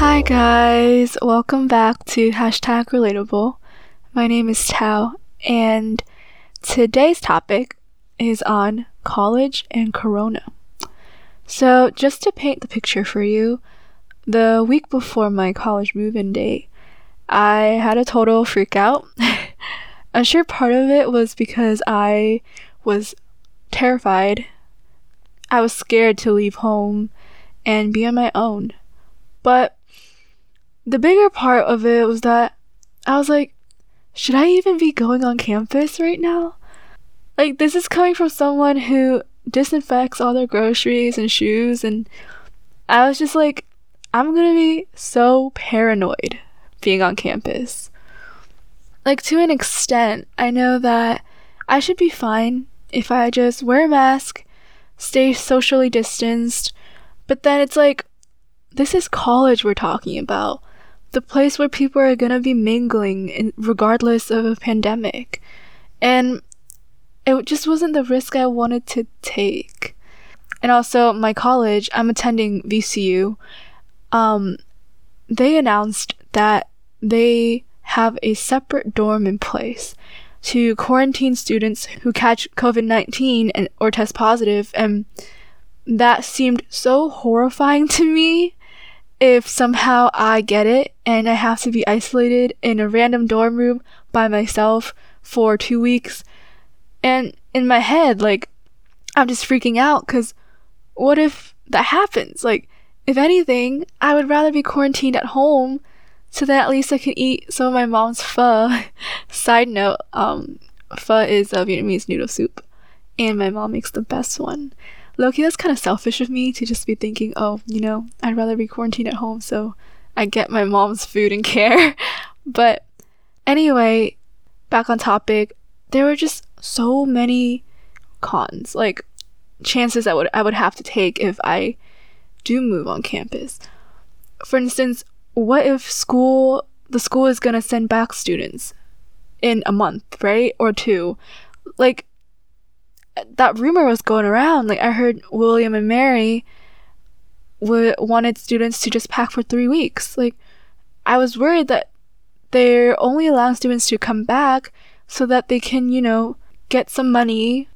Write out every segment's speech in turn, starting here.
Hi guys, welcome back to hashtag relatable. My name is Tao, and today's topic is on college and corona. So, just to paint the picture for you, the week before my college move in date, I had a total freak out. I'm sure part of it was because I was terrified. I was scared to leave home and be on my own. But the bigger part of it was that I was like, should I even be going on campus right now? Like, this is coming from someone who disinfects all their groceries and shoes, and I was just like, I'm gonna be so paranoid being on campus. Like, to an extent, I know that I should be fine if I just wear a mask, stay socially distanced, but then it's like, this is college we're talking about. The place where people are gonna be mingling in, regardless of a pandemic. And it just wasn't the risk I wanted to take. And also, my college, I'm attending VCU, um, they announced that they have a separate dorm in place to quarantine students who catch COVID 19 and or test positive and that seemed so horrifying to me if somehow I get it and I have to be isolated in a random dorm room by myself for two weeks. And in my head, like, I'm just freaking out because what if that happens? Like, if anything, I would rather be quarantined at home so that at least I can eat some of my mom's pho. Side note, um, pho is a Vietnamese noodle soup, and my mom makes the best one. Loki, that's kind of selfish of me to just be thinking, oh, you know, I'd rather be quarantined at home so I get my mom's food and care. but anyway, back on topic, there were just so many cons, like chances I would I would have to take if I do move on campus. For instance, what if school the school is going to send back students in a month, right? Or two. Like that rumor was going around. Like I heard William and Mary w- wanted students to just pack for 3 weeks. Like I was worried that they're only allowing students to come back so that they can, you know, get some money.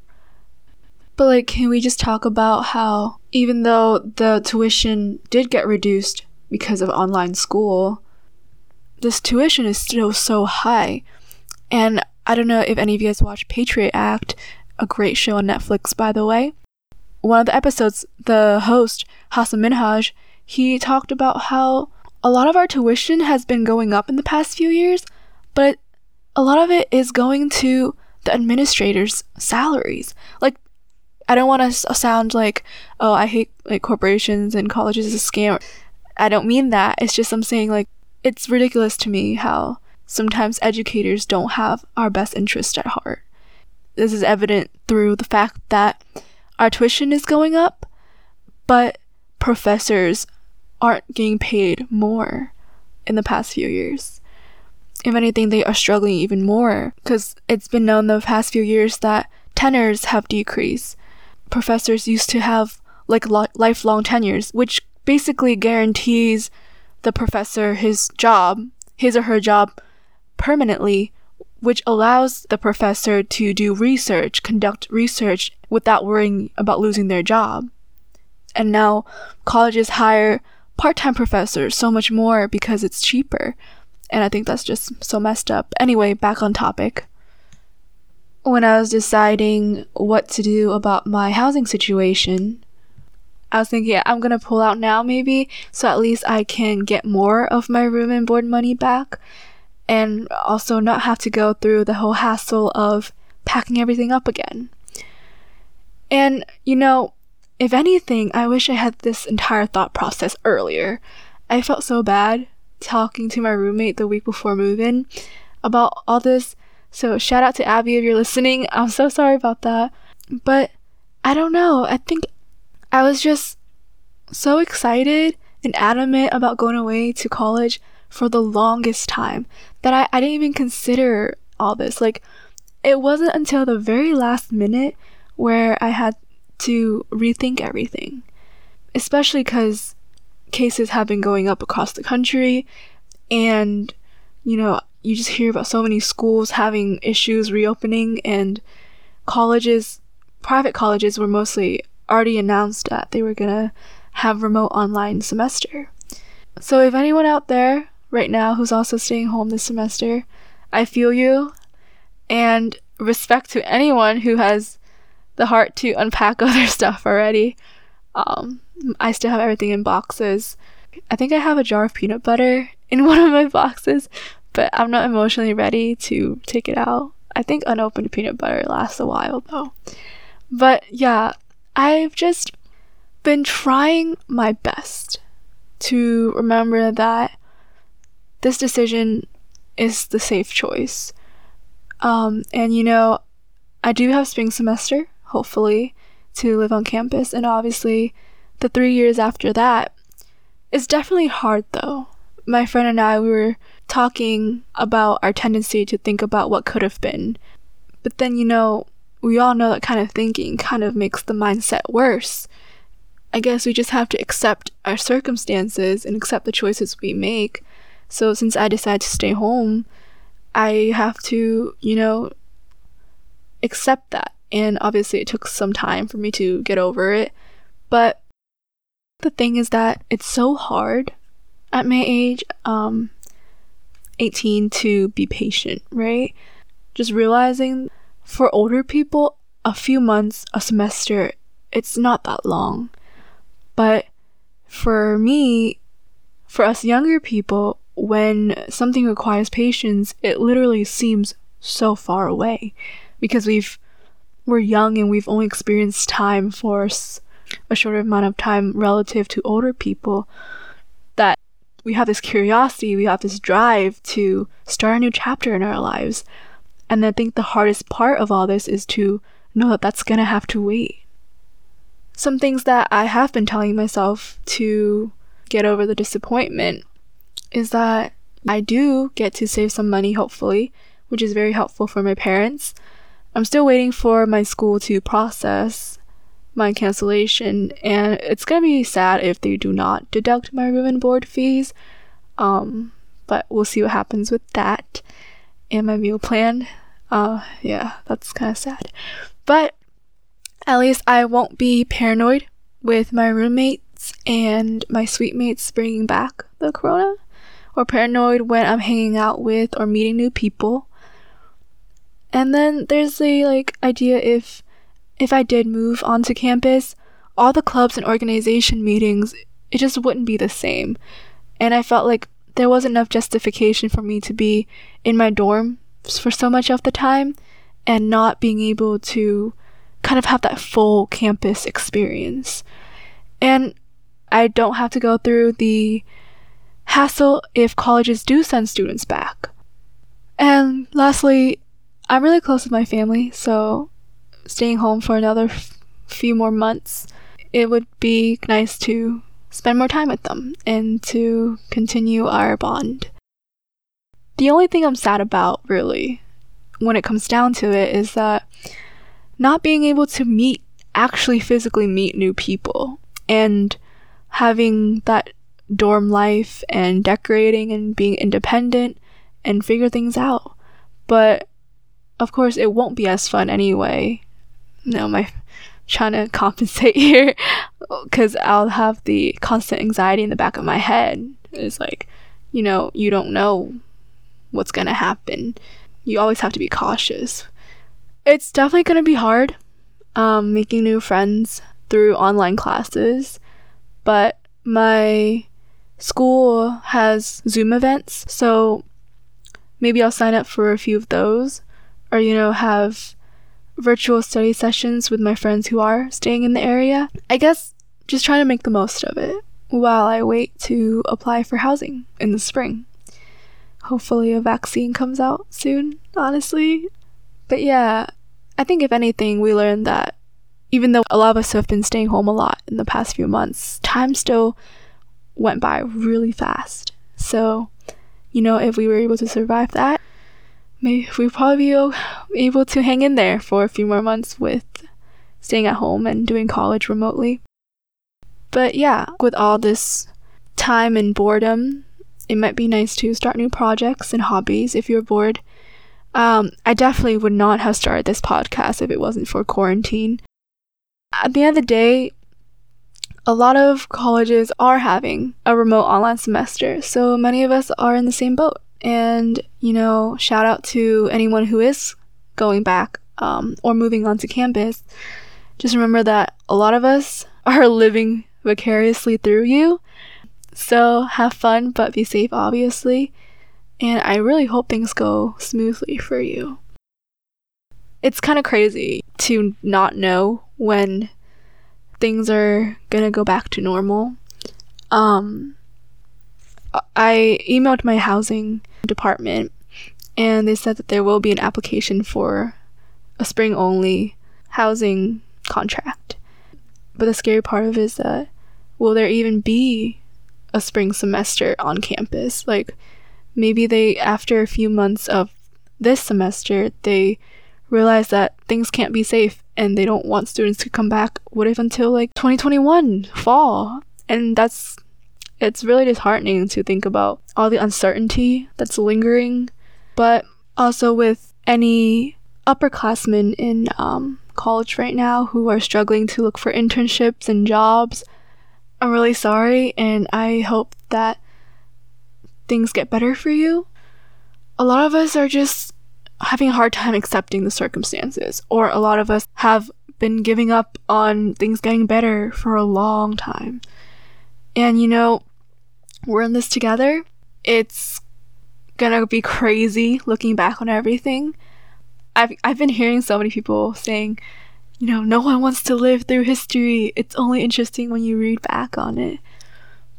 But like can we just talk about how even though the tuition did get reduced because of online school, this tuition is still so high. And I don't know if any of you guys watch Patriot Act, a great show on Netflix, by the way. One of the episodes, the host, Hasan Minhaj, he talked about how a lot of our tuition has been going up in the past few years, but a lot of it is going to the administrators' salaries. Like, I don't want to sound like, oh, I hate like corporations and colleges is a scam. I don't mean that. It's just I'm saying like it's ridiculous to me how sometimes educators don't have our best interest at heart. This is evident through the fact that our tuition is going up, but professors aren't getting paid more in the past few years. If anything, they are struggling even more because it's been known the past few years that tenures have decreased. Professors used to have like li- lifelong tenures, which basically guarantees the professor his job, his or her job permanently, which allows the professor to do research, conduct research without worrying about losing their job. And now colleges hire part time professors so much more because it's cheaper. And I think that's just so messed up. Anyway, back on topic. When I was deciding what to do about my housing situation, I was thinking I'm gonna pull out now maybe, so at least I can get more of my room and board money back, and also not have to go through the whole hassle of packing everything up again. And you know, if anything, I wish I had this entire thought process earlier. I felt so bad talking to my roommate the week before moving about all this. So shout out to Abby if you're listening. I'm so sorry about that. But I don't know. I think I was just so excited and adamant about going away to college for the longest time that I, I didn't even consider all this. Like, it wasn't until the very last minute where I had to rethink everything. Especially because cases have been going up across the country and you know, you just hear about so many schools having issues reopening and colleges private colleges were mostly already announced that they were going to have remote online semester. So if anyone out there right now who's also staying home this semester, I feel you and respect to anyone who has the heart to unpack other stuff already. Um, I still have everything in boxes. I think I have a jar of peanut butter in one of my boxes, but I'm not emotionally ready to take it out. I think unopened peanut butter lasts a while though. But yeah, I've just been trying my best to remember that this decision is the safe choice. Um, and you know, I do have spring semester, hopefully, to live on campus, and obviously, the three years after that is definitely hard though. My friend and I, we were talking about our tendency to think about what could have been. But then, you know, we all know that kind of thinking kind of makes the mindset worse. I guess we just have to accept our circumstances and accept the choices we make. So since I decided to stay home, I have to, you know, accept that. And obviously, it took some time for me to get over it. But the thing is that it's so hard at my age, um, 18, to be patient, right? Just realizing for older people, a few months, a semester, it's not that long. But for me, for us younger people, when something requires patience, it literally seems so far away because we've we're young and we've only experienced time for a shorter amount of time relative to older people that we have this curiosity, we have this drive to start a new chapter in our lives. And I think the hardest part of all this is to know that that's gonna have to wait. Some things that I have been telling myself to get over the disappointment is that I do get to save some money, hopefully, which is very helpful for my parents. I'm still waiting for my school to process my cancellation, and it's gonna be sad if they do not deduct my room and board fees. Um, but we'll see what happens with that and my meal plan. Uh, yeah, that's kind of sad. But at least I won't be paranoid with my roommates and my suite mates bringing back the corona, or paranoid when I'm hanging out with or meeting new people. And then there's the like idea if if I did move onto campus, all the clubs and organization meetings, it just wouldn't be the same. And I felt like there wasn't enough justification for me to be in my dorm for so much of the time and not being able to kind of have that full campus experience. And I don't have to go through the hassle if colleges do send students back. And lastly, I'm really close with my family, so staying home for another f- few more months, it would be nice to spend more time with them and to continue our bond. The only thing I'm sad about, really, when it comes down to it, is that not being able to meet, actually physically meet new people, and having that dorm life and decorating and being independent and figure things out. But of course, it won't be as fun anyway. No, my trying to compensate here because I'll have the constant anxiety in the back of my head. It's like, you know, you don't know what's going to happen. You always have to be cautious. It's definitely going to be hard um, making new friends through online classes, but my school has Zoom events, so maybe I'll sign up for a few of those or, you know, have virtual study sessions with my friends who are staying in the area. I guess just trying to make the most of it while I wait to apply for housing in the spring hopefully a vaccine comes out soon, honestly. But yeah, I think if anything, we learned that even though a lot of us have been staying home a lot in the past few months, time still went by really fast. So, you know, if we were able to survive that, maybe we'd probably be able to hang in there for a few more months with staying at home and doing college remotely. But yeah, with all this time and boredom, it might be nice to start new projects and hobbies if you're bored. Um, I definitely would not have started this podcast if it wasn't for quarantine. At the end of the day, a lot of colleges are having a remote online semester, so many of us are in the same boat. And, you know, shout out to anyone who is going back um, or moving onto campus. Just remember that a lot of us are living vicariously through you. So have fun, but be safe, obviously. And I really hope things go smoothly for you. It's kind of crazy to not know when things are gonna go back to normal. Um, I emailed my housing department and they said that there will be an application for a spring only housing contract. But the scary part of it is that will there even be a spring semester on campus? Like maybe they after a few months of this semester they realize that things can't be safe and they don't want students to come back what if until like 2021 fall? And that's it's really disheartening to think about all the uncertainty that's lingering but also with any upperclassmen in um, college right now who are struggling to look for internships and jobs i'm really sorry and i hope that things get better for you. A lot of us are just having a hard time accepting the circumstances, or a lot of us have been giving up on things getting better for a long time. And you know, we're in this together. It's gonna be crazy looking back on everything. I've I've been hearing so many people saying, you know, no one wants to live through history. It's only interesting when you read back on it.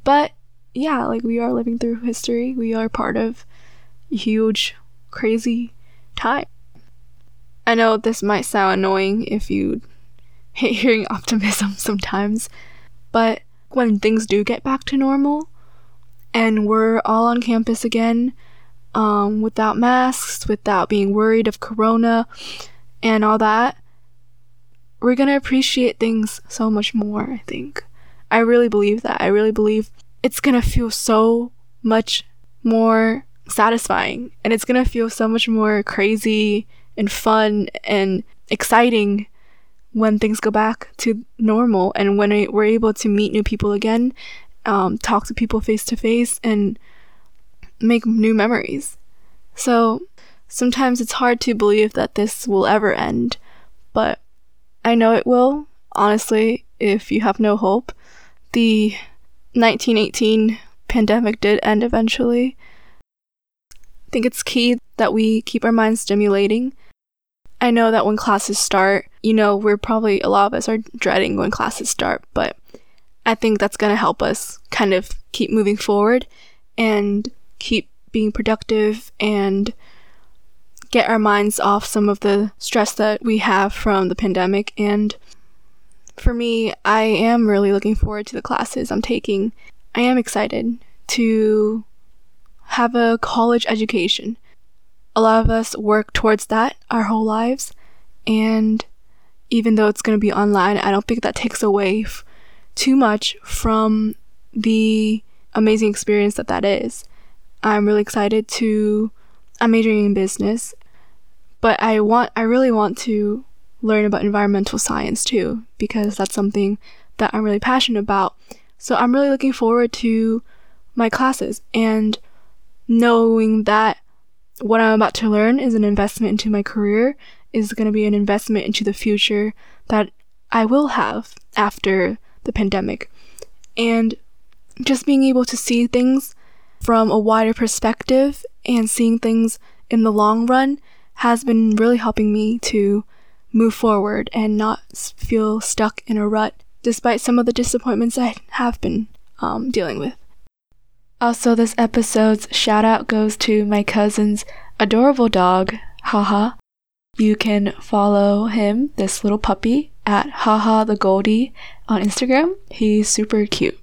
But yeah, like we are living through history. We are part of huge, crazy time. I know this might sound annoying if you hate hearing optimism sometimes, but when things do get back to normal and we're all on campus again, um, without masks, without being worried of corona and all that, we're gonna appreciate things so much more, I think. I really believe that. I really believe it's gonna feel so much more satisfying and it's gonna feel so much more crazy and fun and exciting when things go back to normal and when we're able to meet new people again, um, talk to people face to face, and make new memories. So sometimes it's hard to believe that this will ever end, but I know it will. Honestly, if you have no hope, the 1918 pandemic did end eventually, think it's key that we keep our minds stimulating. I know that when classes start, you know, we're probably, a lot of us are dreading when classes start, but I think that's going to help us kind of keep moving forward and keep being productive and get our minds off some of the stress that we have from the pandemic. And for me, I am really looking forward to the classes I'm taking. I am excited to have a college education. A lot of us work towards that our whole lives, and even though it's going to be online, I don't think that takes away f- too much from the amazing experience that that is. I'm really excited to. I'm majoring in business, but I want. I really want to learn about environmental science too because that's something that I'm really passionate about. So I'm really looking forward to my classes and knowing that what I'm about to learn is an investment into my career, is going to be an investment into the future that I will have after the pandemic. And just being able to see things from a wider perspective and seeing things in the long run has been really helping me to move forward and not feel stuck in a rut despite some of the disappointments I have been um, dealing with. Also, this episode's shout out goes to my cousin's adorable dog, Haha. You can follow him, this little puppy, at Haha the Goldie on Instagram. He's super cute.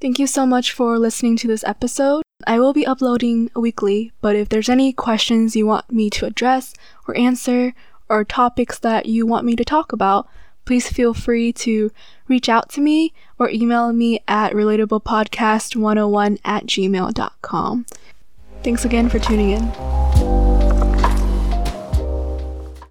Thank you so much for listening to this episode. I will be uploading weekly, but if there's any questions you want me to address or answer, or topics that you want me to talk about, please feel free to reach out to me or email me at relatablepodcast101 at gmail.com. Thanks again for tuning in.